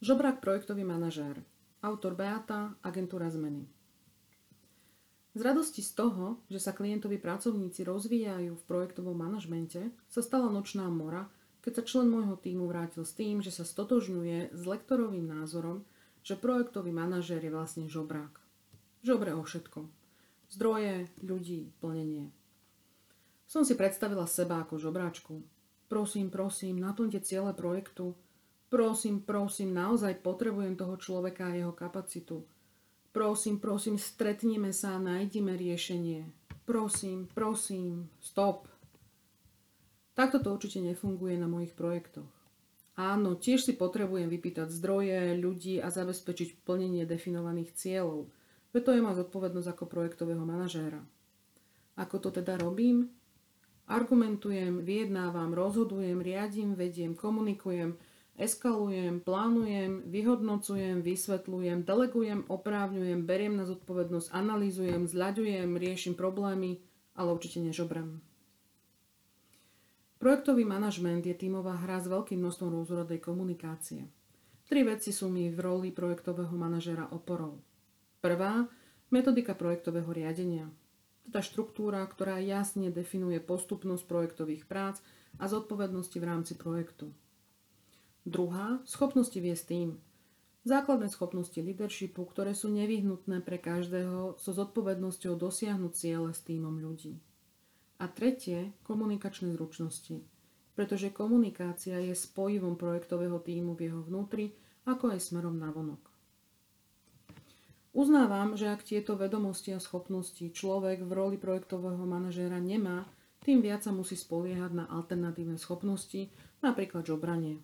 Žobrák projektový manažér. Autor Beata, agentúra zmeny. Z radosti z toho, že sa klientovi pracovníci rozvíjajú v projektovom manažmente, sa stala nočná mora, keď sa člen môjho týmu vrátil s tým, že sa stotožňuje s lektorovým názorom, že projektový manažér je vlastne žobrák. Žobre o všetko. Zdroje, ľudí, plnenie. Som si predstavila seba ako žobráčku. Prosím, prosím, naplňte ciele projektu, Prosím, prosím, naozaj potrebujem toho človeka a jeho kapacitu. Prosím, prosím, stretnime sa a nájdime riešenie. Prosím, prosím, stop. Takto to určite nefunguje na mojich projektoch. Áno, tiež si potrebujem vypýtať zdroje, ľudí a zabezpečiť plnenie definovaných cieľov. Veď to je má zodpovednosť ako projektového manažéra. Ako to teda robím? Argumentujem, vyjednávam, rozhodujem, riadím, vediem, komunikujem, eskalujem, plánujem, vyhodnocujem, vysvetľujem, delegujem, oprávňujem, beriem na zodpovednosť, analýzujem, zľaďujem, riešim problémy, ale určite nežobrem. Projektový manažment je tímová hra s veľkým množstvom rôznorodej komunikácie. Tri veci sú mi v roli projektového manažera oporou. Prvá, metodika projektového riadenia. Teda štruktúra, ktorá jasne definuje postupnosť projektových prác a zodpovednosti v rámci projektu. Druhá, schopnosti viesť tým. Základné schopnosti leadershipu, ktoré sú nevyhnutné pre každého so zodpovednosťou dosiahnuť ciele s týmom ľudí. A tretie, komunikačné zručnosti, pretože komunikácia je spojivom projektového týmu v jeho vnútri, ako aj smerom na vonok. Uznávam, že ak tieto vedomosti a schopnosti človek v roli projektového manažéra nemá, tým viac sa musí spoliehať na alternatívne schopnosti, napríklad žobranie.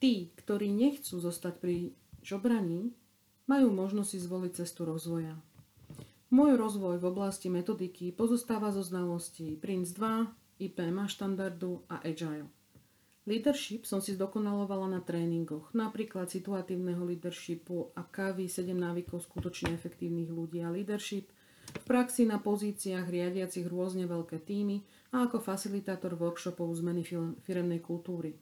Tí, ktorí nechcú zostať pri žobraní, majú možnosť si zvoliť cestu rozvoja. Môj rozvoj v oblasti metodiky pozostáva zo znalostí Prince 2, IPMA štandardu a Agile. Leadership som si zdokonalovala na tréningoch, napríklad situatívneho leadershipu a kávy 7 návykov skutočne efektívnych ľudí a leadership, v praxi na pozíciách riadiacich rôzne veľké týmy a ako facilitátor workshopov zmeny firemnej kultúry.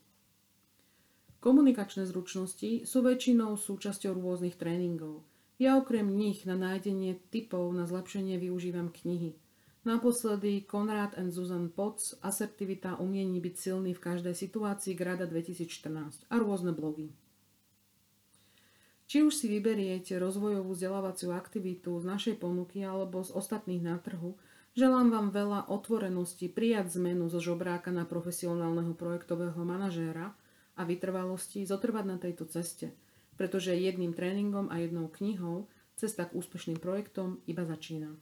Komunikačné zručnosti sú väčšinou súčasťou rôznych tréningov. Ja okrem nich na nájdenie typov na zlepšenie využívam knihy. Naposledy Konrad and Susan Potts Asertivita umiení byť silný v každej situácii Grada 2014 a rôzne blogy. Či už si vyberiete rozvojovú vzdelávaciu aktivitu z našej ponuky alebo z ostatných na trhu, želám vám veľa otvorenosti prijať zmenu zo žobráka na profesionálneho projektového manažéra – a vytrvalosti zotrvať na tejto ceste, pretože jedným tréningom a jednou knihou cesta k úspešným projektom iba začína.